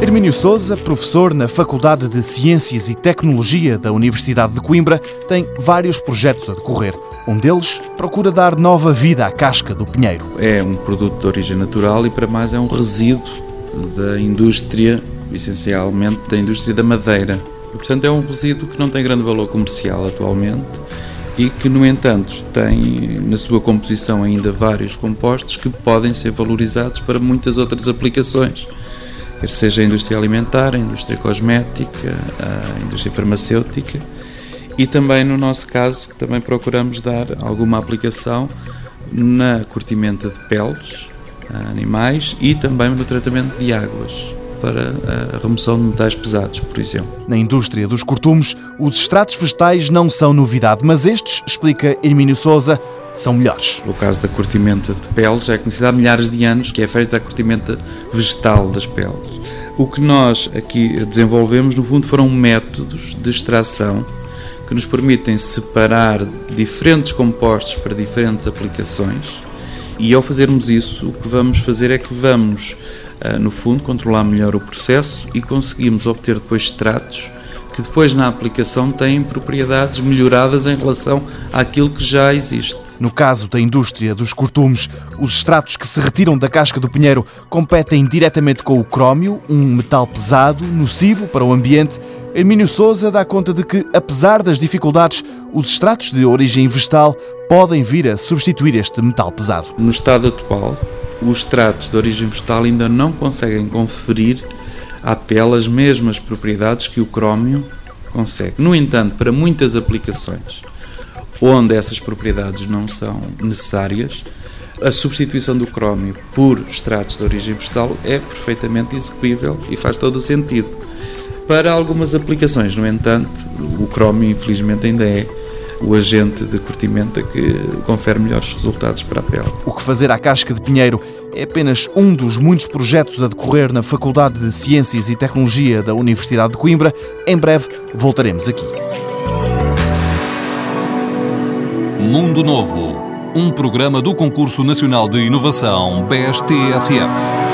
Hermínio Souza, professor na Faculdade de Ciências e Tecnologia da Universidade de Coimbra, tem vários projetos a decorrer. Um deles procura dar nova vida à casca do pinheiro. É um produto de origem natural e, para mais, é um resíduo da indústria, essencialmente da indústria da madeira. E, portanto, é um resíduo que não tem grande valor comercial atualmente e que, no entanto, tem na sua composição ainda vários compostos que podem ser valorizados para muitas outras aplicações, quer seja a indústria alimentar, a indústria cosmética, a indústria farmacêutica e também no nosso caso também procuramos dar alguma aplicação na curtimenta de peles a animais e também no tratamento de águas para a remoção de metais pesados, por exemplo. Na indústria dos cortumes, os extratos vegetais não são novidade, mas estes, explica Hermínio Souza, são melhores. No caso da curtimenta de peles, é conhecida há milhares de anos que é feita a curtimenta vegetal das peles. O que nós aqui desenvolvemos, no fundo, foram métodos de extração que nos permitem separar diferentes compostos para diferentes aplicações. E ao fazermos isso, o que vamos fazer é que vamos, no fundo, controlar melhor o processo e conseguimos obter depois extratos que depois na aplicação têm propriedades melhoradas em relação àquilo que já existe. No caso da indústria dos cortumes, os extratos que se retiram da casca do pinheiro competem diretamente com o crómio, um metal pesado, nocivo para o ambiente Hermínio Souza dá conta de que, apesar das dificuldades, os extratos de origem vegetal podem vir a substituir este metal pesado. No estado atual, os extratos de origem vegetal ainda não conseguem conferir à pele as mesmas propriedades que o crómio consegue. No entanto, para muitas aplicações onde essas propriedades não são necessárias, a substituição do crómio por extratos de origem vegetal é perfeitamente execuível e faz todo o sentido para algumas aplicações. No entanto, o crómio, infelizmente, ainda é o agente de curtimento que confere melhores resultados para a pele. O que fazer à casca de pinheiro é apenas um dos muitos projetos a decorrer na Faculdade de Ciências e Tecnologia da Universidade de Coimbra. Em breve voltaremos aqui. Mundo Novo, um programa do Concurso Nacional de Inovação BSTSF.